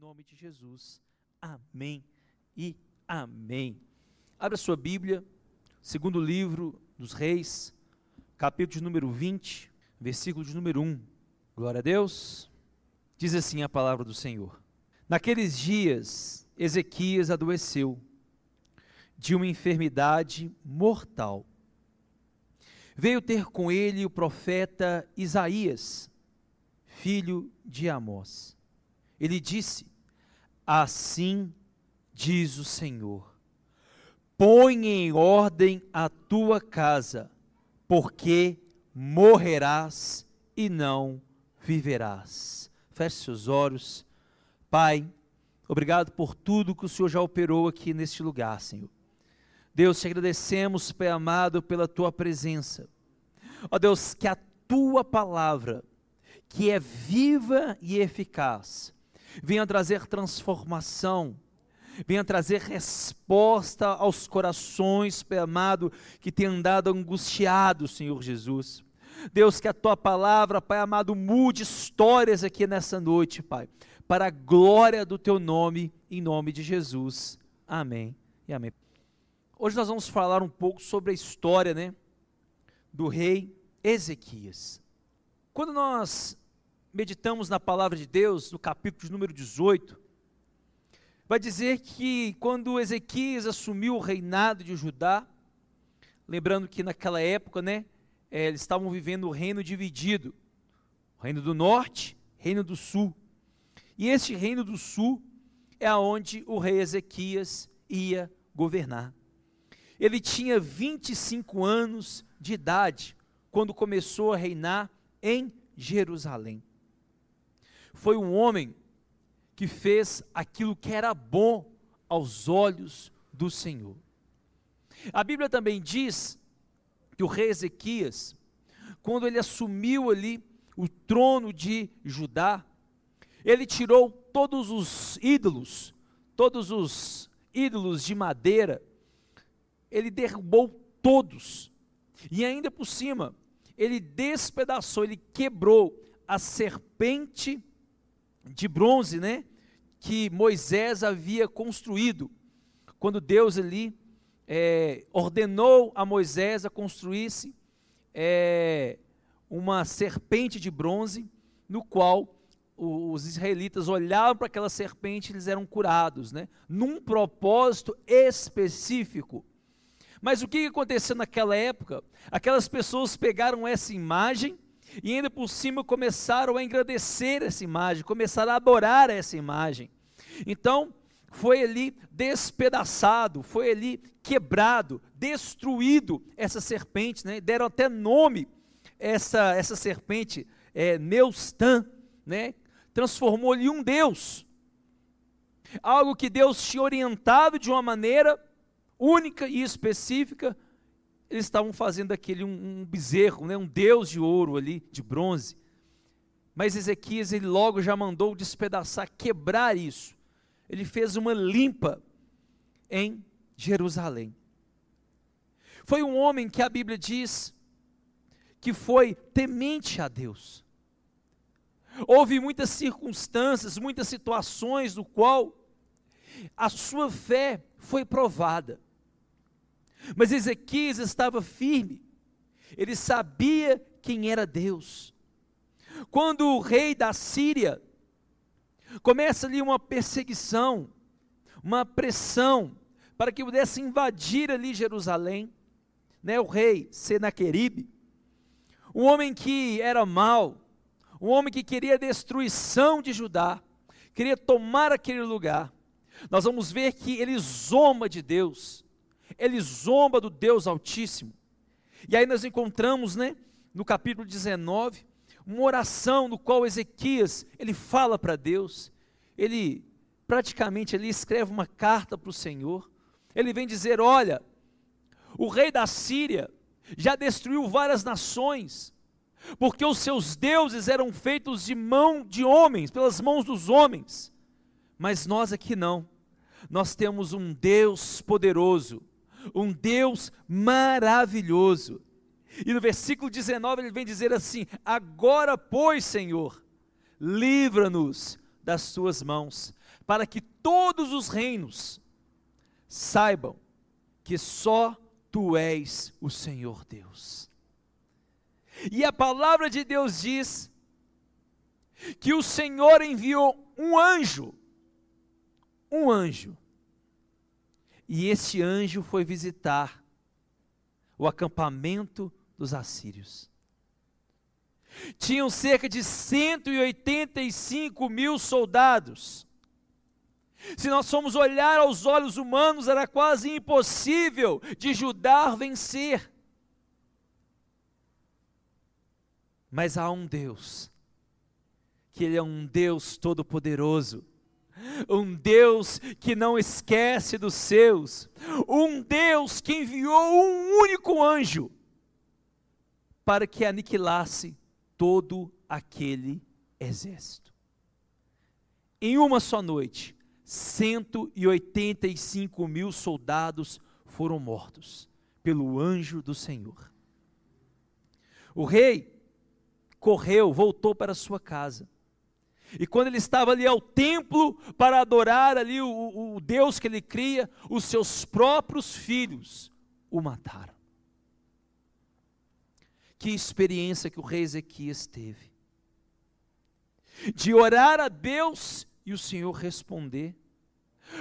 nome de Jesus. Amém e amém. Abra sua Bíblia, segundo livro dos Reis, capítulo de número 20, versículo de número 1. Glória a Deus. Diz assim a palavra do Senhor. Naqueles dias, Ezequias adoeceu de uma enfermidade mortal. Veio ter com ele o profeta Isaías, filho de Amós. Ele disse: Assim diz o Senhor: Põe em ordem a tua casa, porque morrerás e não viverás. Feche seus olhos. Pai, obrigado por tudo que o Senhor já operou aqui neste lugar, Senhor. Deus, te agradecemos, Pai amado, pela tua presença. Ó Deus, que a tua palavra, que é viva e eficaz, venha trazer transformação, venha trazer resposta aos corações, Pai amado, que tem andado angustiados, Senhor Jesus. Deus, que a tua palavra, Pai amado, mude histórias aqui nessa noite, Pai, para a glória do teu nome, em nome de Jesus. Amém e amém. Hoje nós vamos falar um pouco sobre a história, né, do rei Ezequias. Quando nós meditamos na palavra de Deus, no capítulo de número 18, vai dizer que quando Ezequias assumiu o reinado de Judá, lembrando que naquela época, né, é, eles estavam vivendo o reino dividido, o reino do norte, reino do sul. E este reino do sul é aonde o rei Ezequias ia governar. Ele tinha 25 anos de idade quando começou a reinar em Jerusalém foi um homem que fez aquilo que era bom aos olhos do Senhor. A Bíblia também diz que o rei Ezequias, quando ele assumiu ali o trono de Judá, ele tirou todos os ídolos, todos os ídolos de madeira, ele derrubou todos, e ainda por cima, ele despedaçou, ele quebrou a serpente de bronze, né? Que Moisés havia construído. Quando Deus ali é, ordenou a Moisés a construísse é, uma serpente de bronze, no qual os israelitas olhavam para aquela serpente e eles eram curados, né? Num propósito específico. Mas o que aconteceu naquela época? Aquelas pessoas pegaram essa imagem e ainda por cima começaram a engrandecer essa imagem, começaram a adorar essa imagem. Então, foi ali despedaçado, foi ali quebrado, destruído essa serpente, né? deram até nome essa, essa serpente, é, Neustan, né? transformou ali um Deus, algo que Deus tinha orientado de uma maneira única e específica, eles estavam fazendo aquele um, um bezerro, né, um deus de ouro ali, de bronze. Mas Ezequias ele logo já mandou despedaçar, quebrar isso. Ele fez uma limpa em Jerusalém. Foi um homem que a Bíblia diz que foi temente a Deus. Houve muitas circunstâncias, muitas situações no qual a sua fé foi provada. Mas Ezequias estava firme, ele sabia quem era Deus. Quando o rei da Síria começa ali uma perseguição, uma pressão para que pudesse invadir ali Jerusalém, né, o rei Senaqueribe, um homem que era mau, um homem que queria a destruição de Judá, queria tomar aquele lugar. Nós vamos ver que ele zomba de Deus, ele zomba do Deus Altíssimo. E aí nós encontramos, né, no capítulo 19, uma oração no qual Ezequias, ele fala para Deus, ele praticamente ele escreve uma carta para o Senhor. Ele vem dizer: "Olha, o rei da Síria já destruiu várias nações, porque os seus deuses eram feitos de mão de homens, pelas mãos dos homens. Mas nós aqui não. Nós temos um Deus poderoso, um Deus maravilhoso. E no versículo 19 ele vem dizer assim: Agora, pois, Senhor, livra-nos das tuas mãos, para que todos os reinos saibam que só tu és o Senhor Deus. E a palavra de Deus diz que o Senhor enviou um anjo, um anjo, e esse anjo foi visitar o acampamento dos assírios. Tinham cerca de 185 mil soldados. Se nós formos olhar aos olhos humanos, era quase impossível de Judá vencer. Mas há um Deus, que Ele é um Deus todo-poderoso, um Deus que não esquece dos seus, um Deus que enviou um único anjo para que aniquilasse todo aquele exército. Em uma só noite, 185 mil soldados foram mortos pelo anjo do Senhor. O rei correu, voltou para sua casa. E quando ele estava ali ao templo para adorar ali o, o Deus que ele cria, os seus próprios filhos o mataram. Que experiência que o rei Ezequias teve. De orar a Deus e o Senhor responder.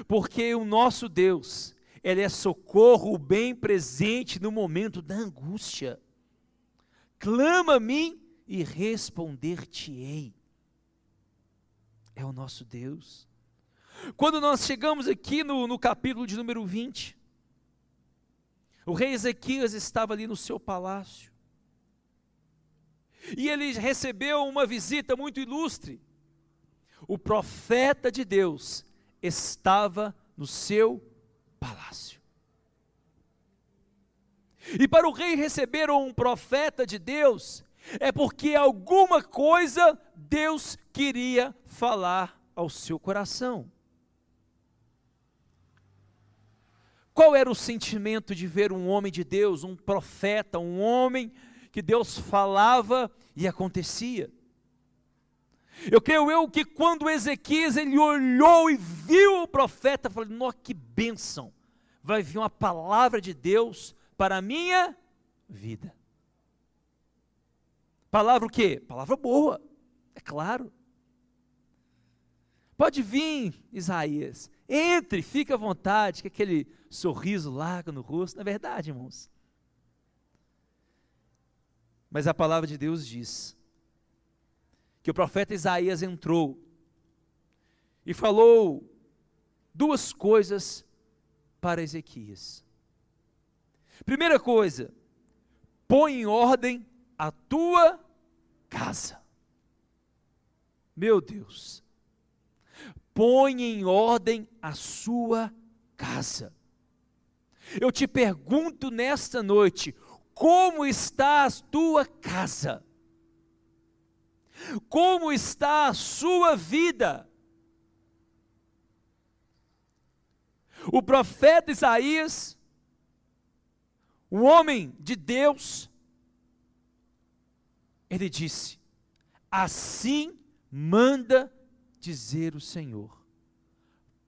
Porque o nosso Deus, Ele é socorro bem presente no momento da angústia. Clama a mim e responder-te-ei. É o nosso Deus. Quando nós chegamos aqui no, no capítulo de número 20, o rei Ezequias estava ali no seu palácio. E ele recebeu uma visita muito ilustre. O profeta de Deus estava no seu palácio. E para o rei receber um profeta de Deus, é porque alguma coisa Deus queria falar ao seu coração. Qual era o sentimento de ver um homem de Deus, um profeta, um homem que Deus falava e acontecia. Eu creio eu que quando Ezequias ele olhou e viu o profeta, falou: "Nossa, que bênção! Vai vir uma palavra de Deus para a minha vida". Palavra o quê? Palavra boa. É claro. Pode vir, Isaías. Entre, fique à vontade, com aquele sorriso largo no rosto. Na é verdade, irmãos. Mas a palavra de Deus diz que o profeta Isaías entrou e falou duas coisas para Ezequias. Primeira coisa, põe em ordem a tua casa. Meu Deus, põe em ordem a sua casa. Eu te pergunto nesta noite: como está a tua casa? Como está a sua vida? O profeta Isaías, o homem de Deus, ele disse: Assim manda dizer o Senhor,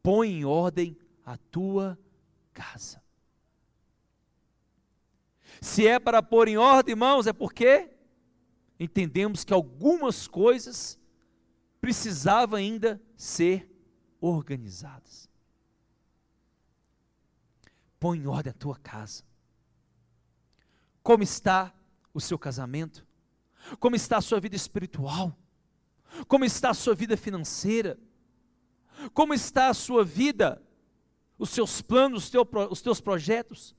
põe em ordem a tua casa. Se é para pôr em ordem, irmãos, é porque entendemos que algumas coisas precisavam ainda ser organizadas. Põe em ordem a tua casa. Como está o seu casamento? Como está a sua vida espiritual? Como está a sua vida financeira? Como está a sua vida, os seus planos, os teus projetos?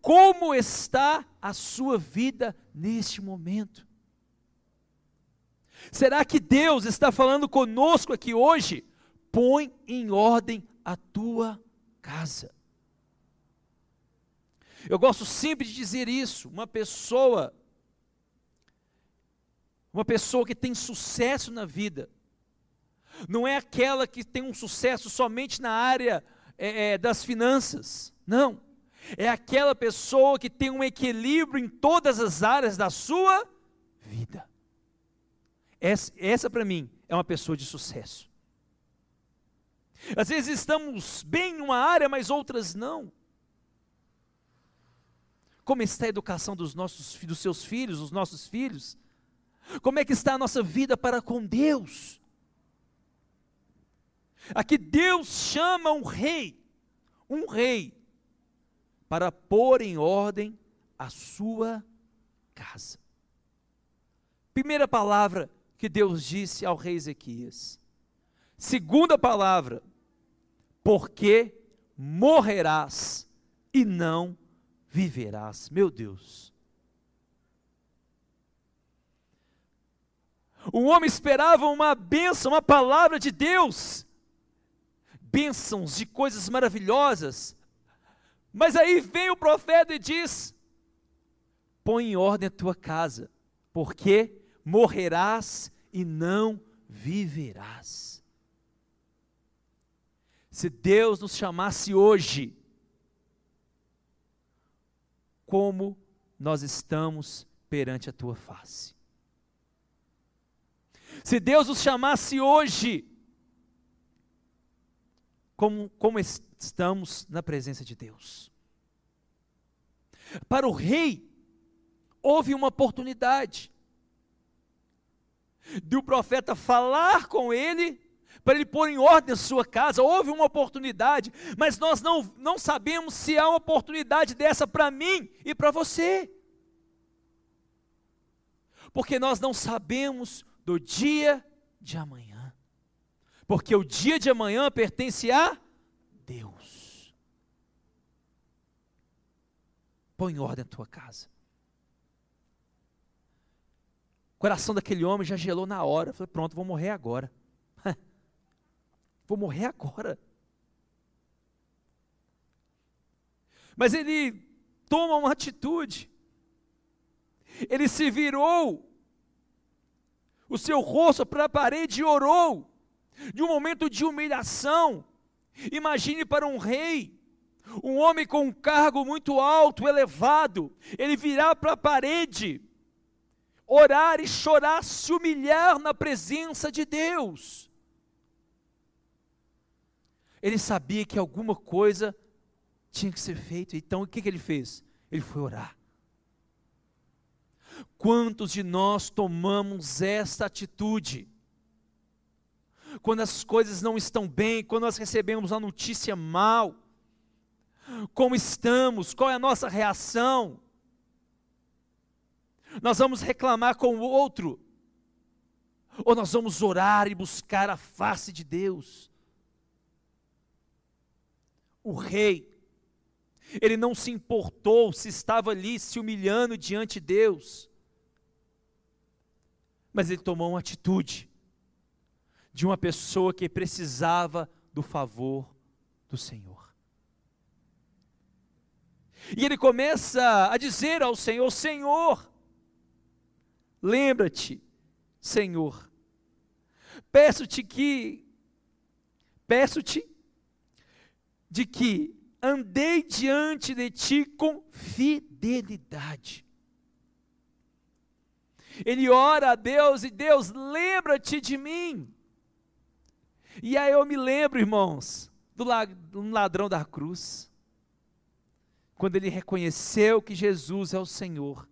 Como está a sua vida neste momento? Será que Deus está falando conosco aqui hoje? Põe em ordem a tua casa. Eu gosto sempre de dizer isso. Uma pessoa, uma pessoa que tem sucesso na vida, não é aquela que tem um sucesso somente na área é, é, das finanças. Não é aquela pessoa que tem um equilíbrio em todas as áreas da sua vida. Essa, essa para mim é uma pessoa de sucesso. Às vezes estamos bem em uma área, mas outras não. Como está a educação dos nossos dos seus filhos, dos nossos filhos? Como é que está a nossa vida para com Deus? Aqui Deus chama um rei, um rei, para pôr em ordem a sua casa. Primeira palavra que Deus disse ao rei Ezequias. Segunda palavra, porque morrerás e não viverás. Meu Deus. O homem esperava uma bênção, uma palavra de Deus, bênçãos de coisas maravilhosas, mas aí vem o profeta e diz: põe em ordem a tua casa, porque morrerás e não viverás. Se Deus nos chamasse hoje, como nós estamos perante a tua face? Se Deus nos chamasse hoje, como, como estamos na presença de Deus? Para o rei, houve uma oportunidade de o profeta falar com ele, para ele pôr em ordem a sua casa. Houve uma oportunidade, mas nós não, não sabemos se há uma oportunidade dessa para mim e para você. Porque nós não sabemos do dia de amanhã. Porque o dia de amanhã pertence a Deus. Põe em ordem a tua casa. O coração daquele homem já gelou na hora. Falei, pronto, vou morrer agora. vou morrer agora. Mas ele toma uma atitude. Ele se virou o seu rosto para a parede e orou. De um momento de humilhação. Imagine para um rei, um homem com um cargo muito alto, elevado, ele virar para a parede orar e chorar, se humilhar na presença de Deus. Ele sabia que alguma coisa tinha que ser feita, então o que, que ele fez? Ele foi orar. Quantos de nós tomamos esta atitude? Quando as coisas não estão bem, quando nós recebemos uma notícia mal, como estamos, qual é a nossa reação? Nós vamos reclamar com o outro, ou nós vamos orar e buscar a face de Deus. O rei, ele não se importou se estava ali se humilhando diante de Deus, mas ele tomou uma atitude de uma pessoa que precisava do favor do Senhor. E ele começa a dizer ao Senhor: Senhor, Lembra-te, Senhor, peço-te que, peço-te de que andei diante de ti com fidelidade. Ele ora a Deus e Deus, lembra-te de mim. E aí eu me lembro, irmãos, do ladrão da cruz. Quando ele reconheceu que Jesus é o Senhor,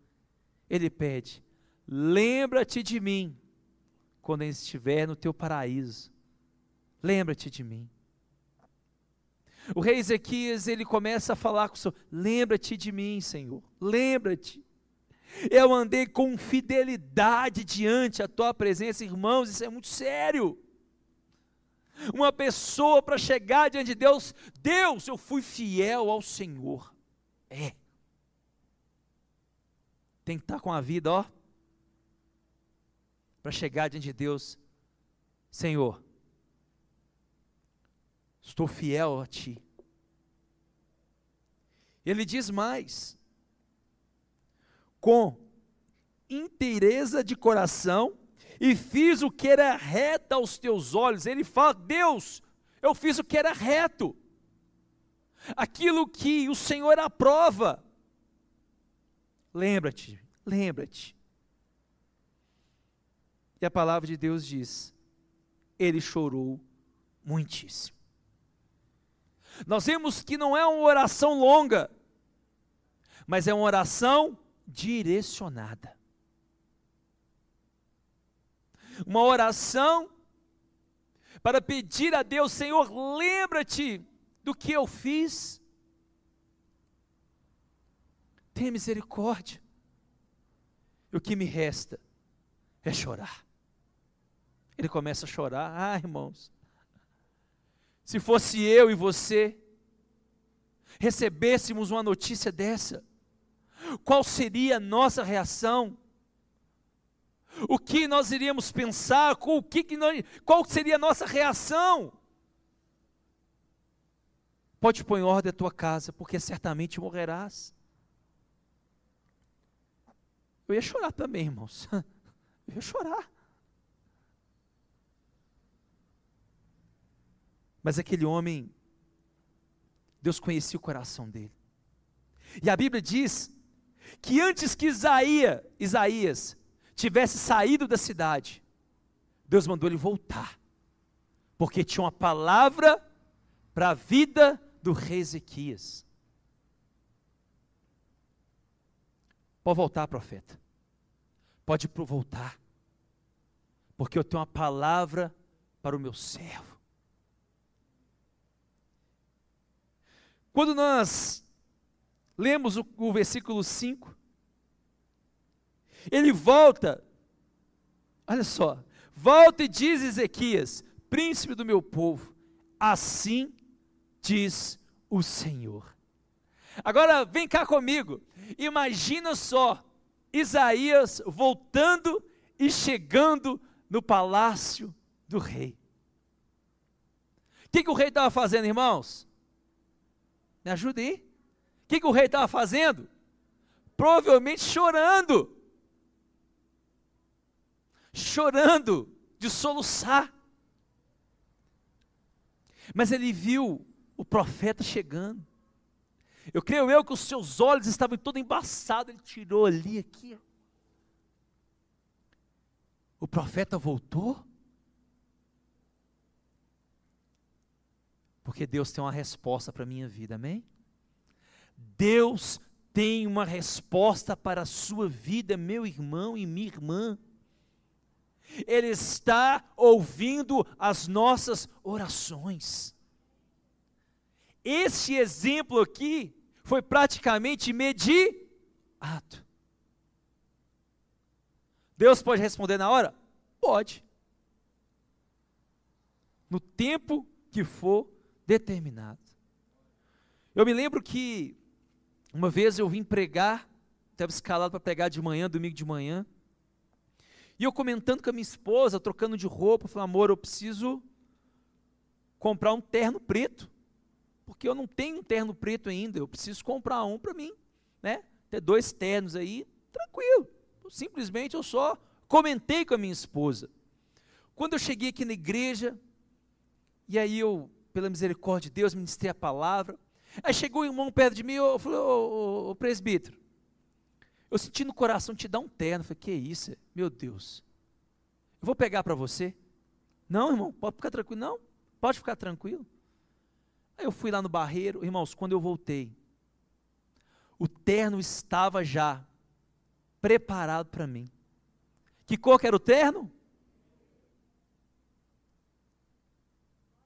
ele pede: Lembra-te de mim quando estiver no teu paraíso. Lembra-te de mim. O rei Ezequias, ele começa a falar com o Senhor: Lembra-te de mim, Senhor. Lembra-te. Eu andei com fidelidade diante a tua presença, irmãos, isso é muito sério. Uma pessoa para chegar diante de Deus, Deus, eu fui fiel ao Senhor. É. Tem que estar com a vida, ó, para chegar diante de Deus, Senhor, estou fiel a Ti. Ele diz mais, com inteireza de coração, e fiz o que era reto aos teus olhos. Ele fala: Deus, eu fiz o que era reto, aquilo que o Senhor aprova. Lembra-te, lembra-te. E a palavra de Deus diz: ele chorou muitíssimo. Nós vemos que não é uma oração longa, mas é uma oração direcionada. Uma oração para pedir a Deus, Senhor, lembra-te do que eu fiz. Tenha misericórdia. E o que me resta é chorar. Ele começa a chorar. Ah, irmãos, se fosse eu e você recebêssemos uma notícia dessa, qual seria a nossa reação? O que nós iríamos pensar? O que, que nós, qual seria a nossa reação? Pode pôr em ordem a tua casa, porque certamente morrerás. Eu ia chorar também, irmãos. Eu ia chorar. Mas aquele homem, Deus conhecia o coração dele. E a Bíblia diz que antes que Isaías, Isaías tivesse saído da cidade, Deus mandou ele voltar, porque tinha uma palavra para a vida do rei Ezequias. Pode voltar, profeta. Pode voltar. Porque eu tenho uma palavra para o meu servo. Quando nós lemos o, o versículo 5, ele volta, olha só, volta e diz Ezequias, príncipe do meu povo, assim diz o Senhor. Agora vem cá comigo, imagina só, Isaías voltando e chegando no palácio do rei. O que, que o rei estava fazendo, irmãos? Me ajude aí. O que, que o rei estava fazendo? Provavelmente chorando chorando, de soluçar. Mas ele viu o profeta chegando. Eu creio eu que os seus olhos estavam todo embaçados, ele tirou ali, aqui. O profeta voltou. Porque Deus tem uma resposta para a minha vida, amém? Deus tem uma resposta para a sua vida, meu irmão e minha irmã. Ele está ouvindo as nossas orações. Este exemplo aqui foi praticamente imediato. Deus pode responder na hora? Pode. No tempo que for determinado. Eu me lembro que uma vez eu vim pregar, estava escalado para pregar de manhã, domingo de manhã. E eu comentando com a minha esposa, trocando de roupa, falei, amor, eu preciso comprar um terno preto. Porque eu não tenho um terno preto ainda, eu preciso comprar um para mim, né? Ter dois ternos aí, tranquilo. Simplesmente eu só comentei com a minha esposa. Quando eu cheguei aqui na igreja, e aí eu, pela misericórdia de Deus, ministrei a palavra. Aí chegou o irmão perto de mim, eu falei, ô, ô, presbítero, eu senti no coração te dar um terno. Eu falei, que isso? Meu Deus. Eu vou pegar para você? Não, irmão, pode ficar tranquilo. Não, pode ficar tranquilo. Aí eu fui lá no barreiro, irmãos, quando eu voltei, o terno estava já preparado para mim. Que cor que era o terno?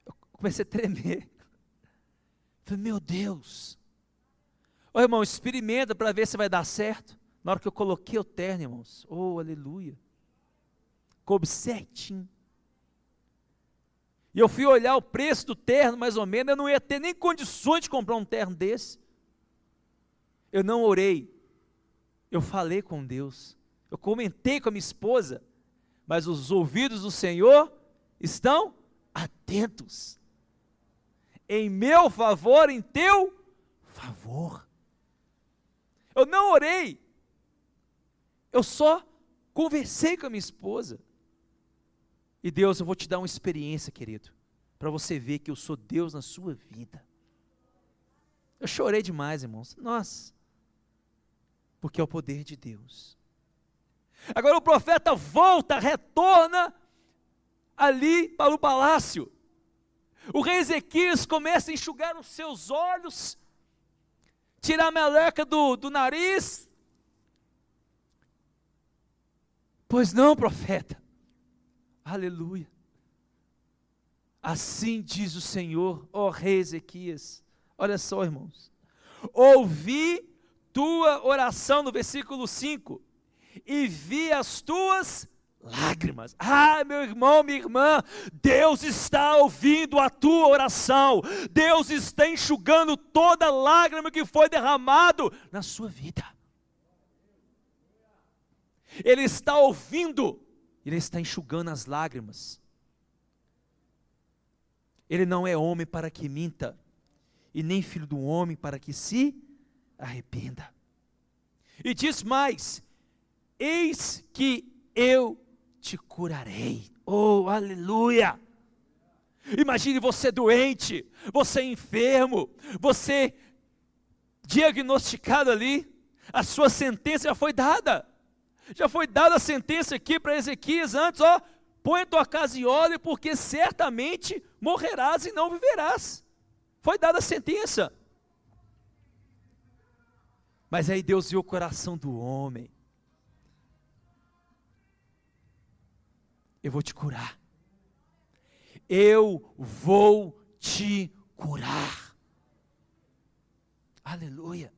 Eu comecei a tremer. Falei, meu Deus. Ô irmão, experimenta para ver se vai dar certo. Na hora que eu coloquei o terno, irmãos, oh, aleluia, coube certinho. E eu fui olhar o preço do terno, mais ou menos, eu não ia ter nem condições de comprar um terno desse. Eu não orei, eu falei com Deus, eu comentei com a minha esposa, mas os ouvidos do Senhor estão atentos, em meu favor, em teu favor. Eu não orei, eu só conversei com a minha esposa. E Deus, eu vou te dar uma experiência, querido, para você ver que eu sou Deus na sua vida. Eu chorei demais, irmãos. Nossa. Porque é o poder de Deus. Agora o profeta volta, retorna ali para o palácio. O rei Ezequias começa a enxugar os seus olhos, tirar a meleca do, do nariz. Pois não, profeta. Aleluia. Assim diz o Senhor, ó rei Ezequias. Olha só, irmãos. Ouvi tua oração no versículo 5 e vi as tuas lágrimas. Ah, meu irmão, minha irmã, Deus está ouvindo a tua oração. Deus está enxugando toda lágrima que foi derramado na sua vida. Ele está ouvindo, ele está enxugando as lágrimas. Ele não é homem para que minta, e nem filho do homem para que se arrependa. E diz mais: Eis que eu te curarei. Oh, aleluia! Imagine você doente, você enfermo, você diagnosticado ali, a sua sentença já foi dada. Já foi dada a sentença aqui para Ezequias antes, ó, põe a tua casa em ordem, porque certamente morrerás e não viverás. Foi dada a sentença. Mas aí Deus viu o coração do homem. Eu vou te curar. Eu vou te curar. Aleluia.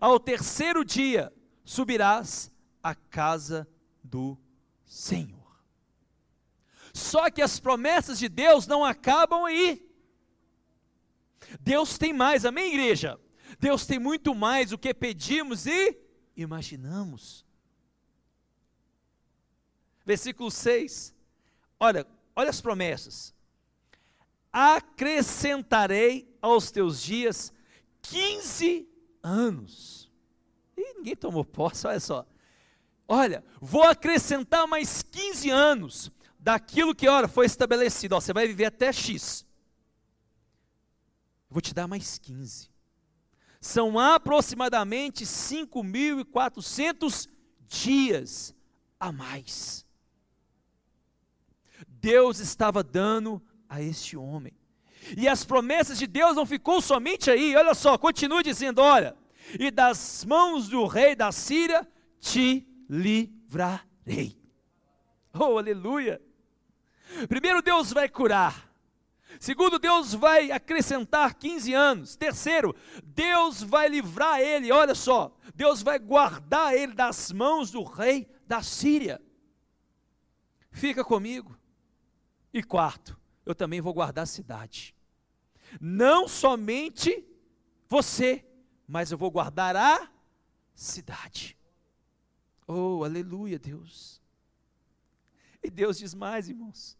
Ao terceiro dia subirás à casa do Senhor. Só que as promessas de Deus não acabam aí. Deus tem mais, amém, igreja? Deus tem muito mais do que pedimos e imaginamos. Versículo 6. Olha, olha as promessas. Acrescentarei aos teus dias 15 anos. E ninguém tomou posse, olha só. Olha, vou acrescentar mais 15 anos daquilo que, olha, foi estabelecido. Ó, você vai viver até X. Vou te dar mais 15. São aproximadamente 5.400 dias a mais. Deus estava dando a este homem. E as promessas de Deus não ficou somente aí, olha só, continua dizendo: olha, e das mãos do rei da Síria te livrarei. Oh, aleluia! Primeiro, Deus vai curar. Segundo, Deus vai acrescentar 15 anos. Terceiro, Deus vai livrar ele, olha só, Deus vai guardar ele das mãos do rei da Síria. Fica comigo. E quarto, eu também vou guardar a cidade. Não somente você, mas eu vou guardar a cidade. Oh, aleluia, Deus. E Deus diz mais, irmãos.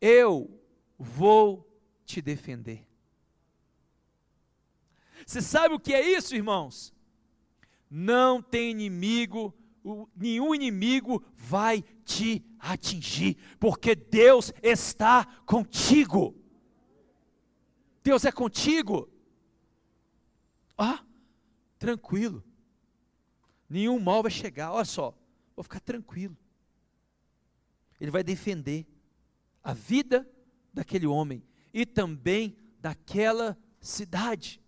Eu vou te defender. Você sabe o que é isso, irmãos? Não tem inimigo, nenhum inimigo vai te atingir, porque Deus está contigo. Deus é contigo. Ah, tranquilo. Nenhum mal vai chegar. Olha só, vou ficar tranquilo. Ele vai defender a vida daquele homem e também daquela cidade.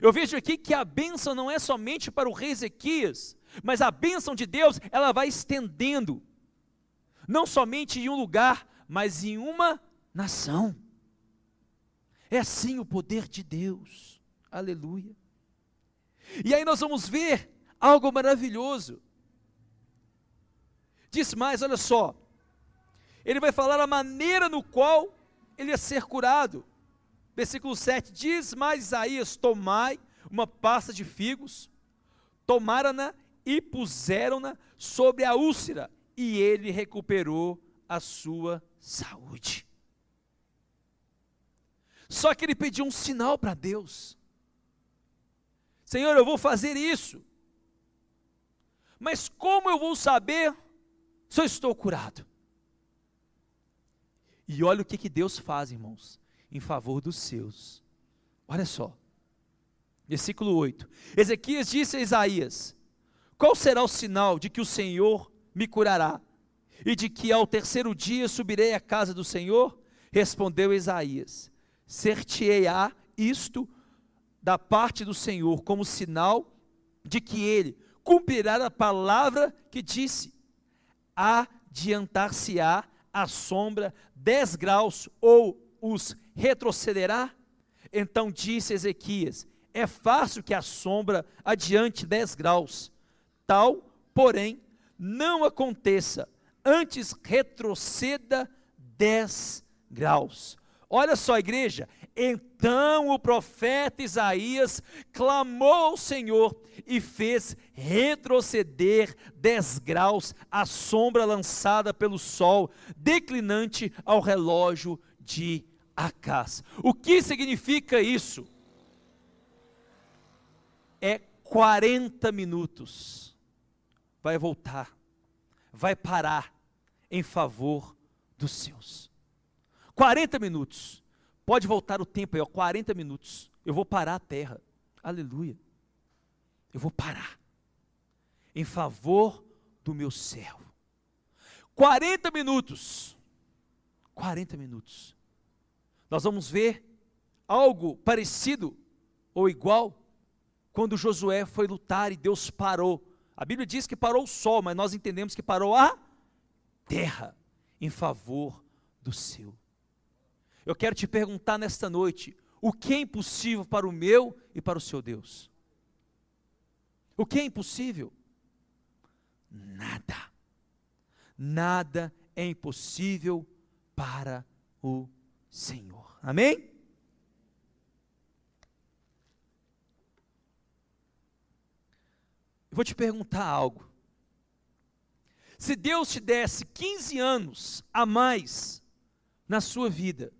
Eu vejo aqui que a bênção não é somente para o rei Ezequias, mas a bênção de Deus, ela vai estendendo, não somente em um lugar, mas em uma nação. É assim o poder de Deus, aleluia. E aí nós vamos ver algo maravilhoso. Diz mais, olha só, ele vai falar a maneira no qual ele ia ser curado. Versículo 7: Diz mais Isaías: Tomai uma pasta de figos, tomaram-na e puseram-na sobre a úlcera, e ele recuperou a sua saúde. Só que ele pediu um sinal para Deus. Senhor, eu vou fazer isso. Mas como eu vou saber se eu estou curado? E olha o que, que Deus faz, irmãos, em favor dos seus. Olha só, versículo 8: Ezequias disse a Isaías: Qual será o sinal de que o Senhor me curará? E de que ao terceiro dia subirei à casa do Senhor? Respondeu Isaías: Ser-te-ei-á isto da parte do Senhor como sinal de que ele cumprirá a palavra que disse: Adiantar-se-á a sombra dez graus ou os retrocederá? Então disse Ezequias: É fácil que a sombra adiante dez graus. Tal, porém, não aconteça, antes retroceda dez graus. Olha só, igreja, então o profeta Isaías clamou ao Senhor e fez retroceder dez graus a sombra lançada pelo sol, declinante ao relógio de Acás. O que significa isso? É 40 minutos. Vai voltar, vai parar em favor dos seus. 40 minutos. Pode voltar o tempo aí, ó, 40 minutos. Eu vou parar a terra. Aleluia. Eu vou parar em favor do meu servo. 40 minutos. 40 minutos. Nós vamos ver algo parecido ou igual quando Josué foi lutar e Deus parou. A Bíblia diz que parou o sol, mas nós entendemos que parou a terra em favor do seu. Eu quero te perguntar nesta noite: o que é impossível para o meu e para o seu Deus? O que é impossível? Nada. Nada é impossível para o Senhor. Amém? Vou te perguntar algo. Se Deus te desse 15 anos a mais na sua vida,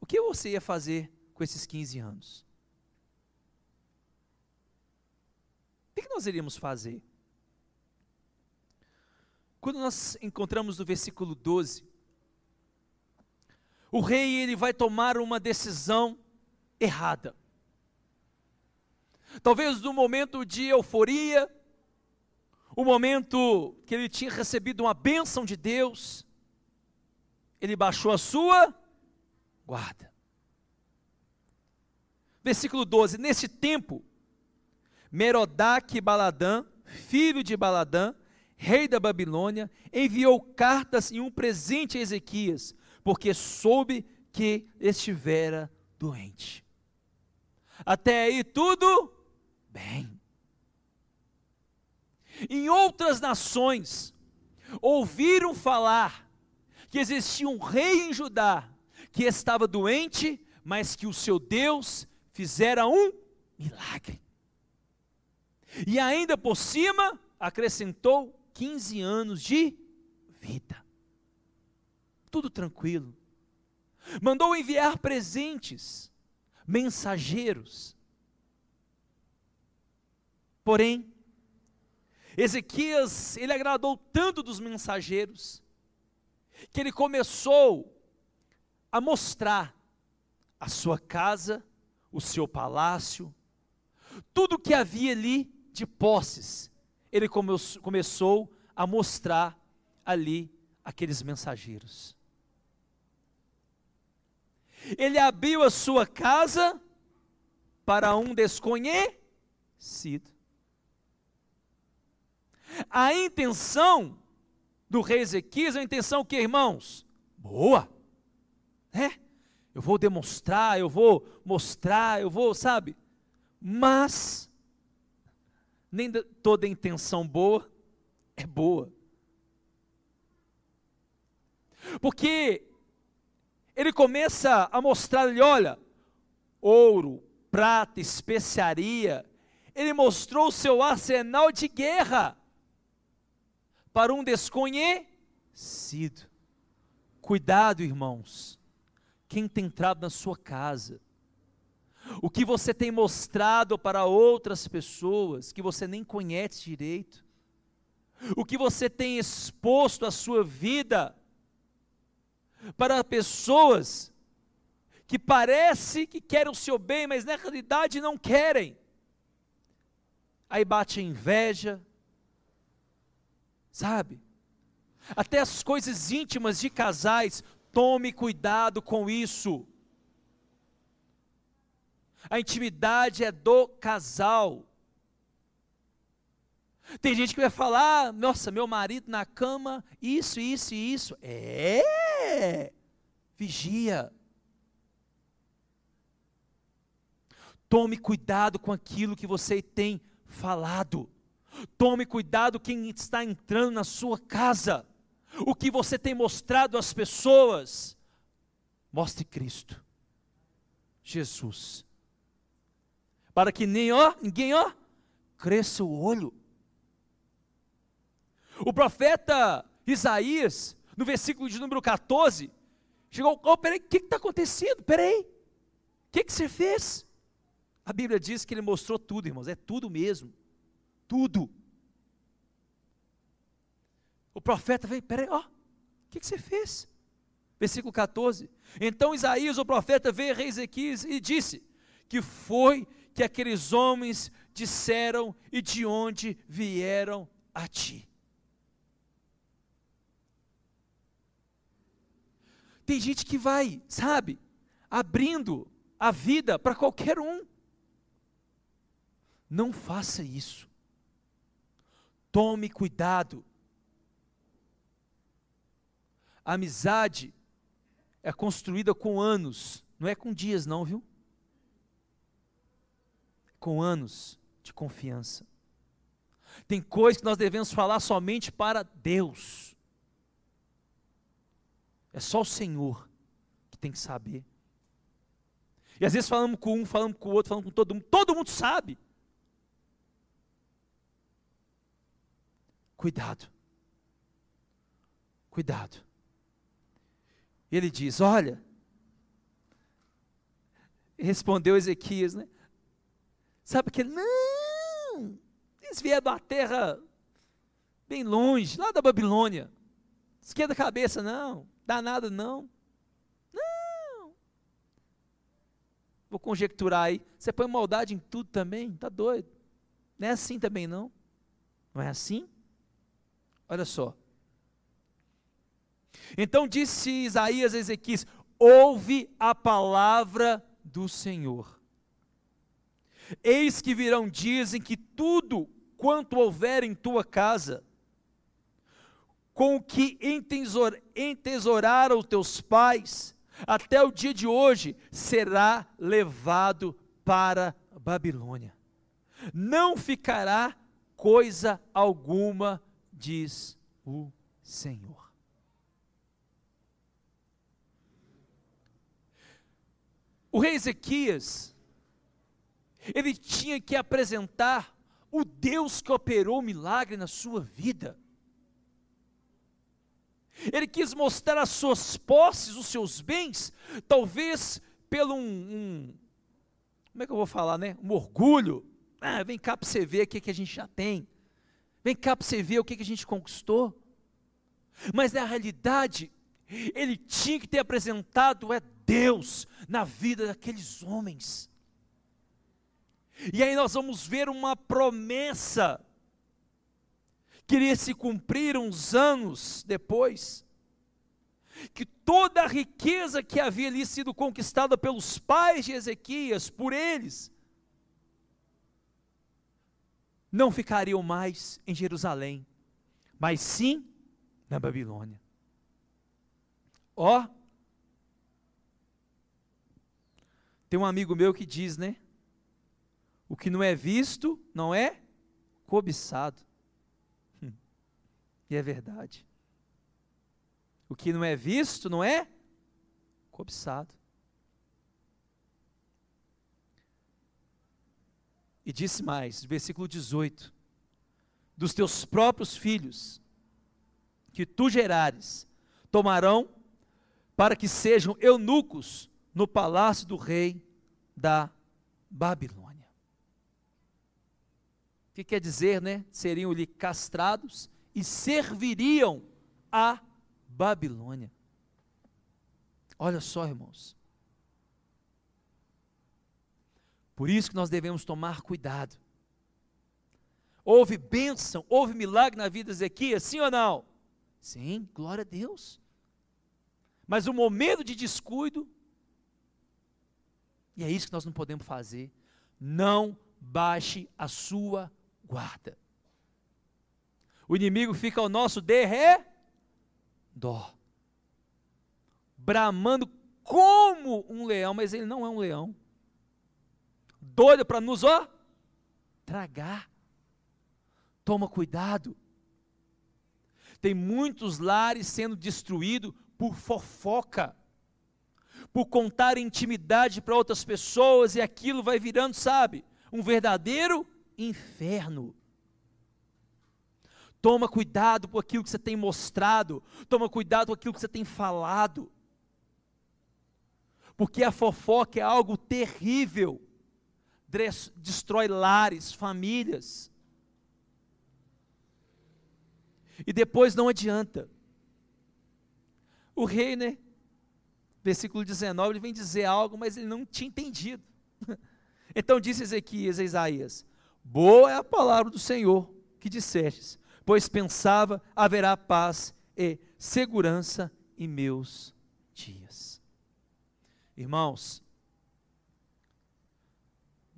o que você ia fazer com esses 15 anos? O que nós iríamos fazer? Quando nós encontramos no versículo 12, o rei ele vai tomar uma decisão errada. Talvez no momento de euforia, o momento que ele tinha recebido uma bênção de Deus, ele baixou a sua guarda. Versículo 12: Nesse tempo, Merodach Baladã, filho de Baladã, rei da Babilônia, enviou cartas e um presente a Ezequias, porque soube que estivera doente. Até aí tudo bem. Em outras nações, ouviram falar que existia um rei em Judá que estava doente, mas que o seu Deus fizera um milagre. E ainda por cima, acrescentou 15 anos de vida. Tudo tranquilo. Mandou enviar presentes, mensageiros. Porém, Ezequias, ele agradou tanto dos mensageiros, que ele começou a mostrar a sua casa, o seu palácio, tudo que havia ali de posses. Ele come começou a mostrar ali aqueles mensageiros. Ele abriu a sua casa para um desconhecido. A intenção do rei Ezequias, a intenção que, irmãos? Boa é, eu vou demonstrar, eu vou mostrar, eu vou, sabe? Mas, nem toda intenção boa é boa. Porque ele começa a mostrar, ele olha, ouro, prata, especiaria, ele mostrou o seu arsenal de guerra para um desconhecido. Cuidado, irmãos quem tem entrado na sua casa, o que você tem mostrado para outras pessoas que você nem conhece direito, o que você tem exposto a sua vida para pessoas que parece que querem o seu bem, mas na realidade não querem. Aí bate a inveja, sabe? Até as coisas íntimas de casais, Tome cuidado com isso. A intimidade é do casal. Tem gente que vai falar, nossa, meu marido na cama, isso, isso e isso. É, vigia. Tome cuidado com aquilo que você tem falado. Tome cuidado quem está entrando na sua casa. O que você tem mostrado às pessoas. Mostre Cristo. Jesus. Para que nem ó, ninguém ó, cresça o olho. O profeta Isaías, no versículo de número 14, chegou, oh, peraí, o que está acontecendo? Peraí, o que, que você fez? A Bíblia diz que ele mostrou tudo, irmãos, é tudo mesmo. Tudo. O profeta vem, peraí, ó, o que, que você fez? Versículo 14. Então Isaías, o profeta, veio a rei Ezequias e disse que foi que aqueles homens disseram e de onde vieram a ti. Tem gente que vai, sabe, abrindo a vida para qualquer um. Não faça isso. Tome cuidado. A amizade é construída com anos, não é com dias, não, viu? Com anos de confiança. Tem coisas que nós devemos falar somente para Deus. É só o Senhor que tem que saber. E às vezes falamos com um, falamos com o outro, falamos com todo mundo, todo mundo sabe. Cuidado. Cuidado. Ele diz: Olha, respondeu Ezequias, né? Sabe que não, eles vieram da terra bem longe, lá da Babilônia. Esquerda a cabeça, não, dá nada, não. Não. Vou conjecturar aí. Você põe maldade em tudo também? Tá doido. Não é assim também, não. Não é assim? Olha só. Então disse Isaías a Ezequias: Ouve a palavra do Senhor. Eis que virão dias em que tudo quanto houver em tua casa, com o que entesouraram os teus pais, até o dia de hoje, será levado para Babilônia. Não ficará coisa alguma diz o Senhor. O rei Ezequias, ele tinha que apresentar o Deus que operou o milagre na sua vida. Ele quis mostrar as suas posses, os seus bens, talvez pelo um, um como é que eu vou falar, né? Um orgulho. Ah, vem cá para você ver o que, que a gente já tem. Vem cá para você ver o que, que a gente conquistou. Mas na realidade, ele tinha que ter apresentado é Deus na vida daqueles homens. E aí nós vamos ver uma promessa que iria se cumprir uns anos depois, que toda a riqueza que havia ali sido conquistada pelos pais de Ezequias, por eles, não ficariam mais em Jerusalém, mas sim na Babilônia. Ó, oh, tem um amigo meu que diz, né? O que não é visto não é cobiçado. E é verdade. O que não é visto não é cobiçado. E disse mais, versículo 18: Dos teus próprios filhos, que tu gerares, tomarão para que sejam eunucos no palácio do rei da Babilônia. O que quer dizer, né? Seriam-lhe castrados e serviriam a Babilônia. Olha só, irmãos. Por isso que nós devemos tomar cuidado. Houve bênção, houve milagre na vida de Ezequias, sim ou não? Sim, glória a Deus. Mas o momento de descuido, e é isso que nós não podemos fazer, não baixe a sua guarda. O inimigo fica ao nosso derredor, bramando como um leão, mas ele não é um leão. Doido para nos ó, tragar. Toma cuidado. Tem muitos lares sendo destruídos por fofoca, por contar intimidade para outras pessoas e aquilo vai virando, sabe, um verdadeiro inferno. Toma cuidado com aquilo que você tem mostrado, toma cuidado com aquilo que você tem falado, porque a fofoca é algo terrível, destrói lares, famílias. E depois não adianta. O rei, né? Versículo 19, ele vem dizer algo, mas ele não tinha entendido. Então disse Ezequias a Isaías: Boa é a palavra do Senhor que dissestes, pois pensava haverá paz e segurança em meus dias. Irmãos,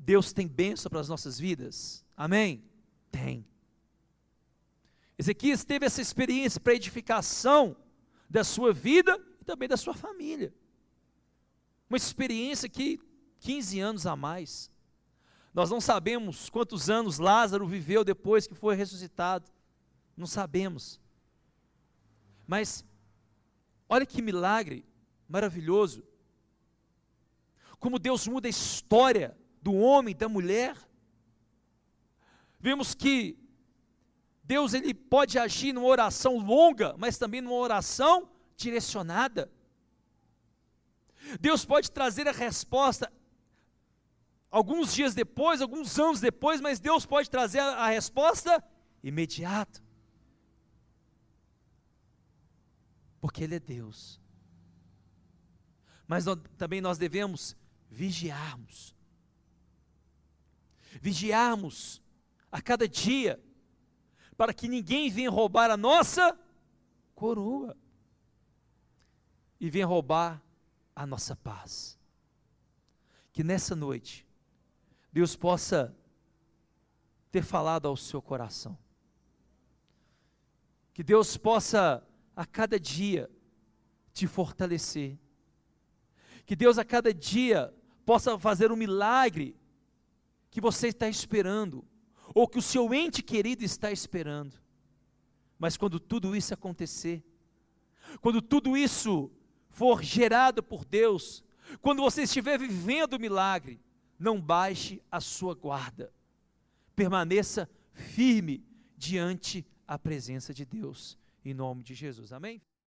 Deus tem bênção para as nossas vidas? Amém? Tem. Ezequias teve essa experiência para edificação da sua vida e também da sua família. Uma experiência que 15 anos a mais. Nós não sabemos quantos anos Lázaro viveu depois que foi ressuscitado. Não sabemos. Mas olha que milagre maravilhoso. Como Deus muda a história do homem, da mulher. Vemos que Deus ele pode agir numa oração longa, mas também numa oração direcionada. Deus pode trazer a resposta alguns dias depois, alguns anos depois, mas Deus pode trazer a resposta imediata. Porque Ele é Deus. Mas nós, também nós devemos vigiarmos. Vigiarmos a cada dia para que ninguém venha roubar a nossa coroa e venha roubar a nossa paz. Que nessa noite Deus possa ter falado ao seu coração. Que Deus possa a cada dia te fortalecer. Que Deus a cada dia possa fazer um milagre que você está esperando ou que o seu ente querido está esperando. Mas quando tudo isso acontecer, quando tudo isso for gerado por Deus, quando você estiver vivendo o milagre, não baixe a sua guarda, permaneça firme diante a presença de Deus, em nome de Jesus, amém?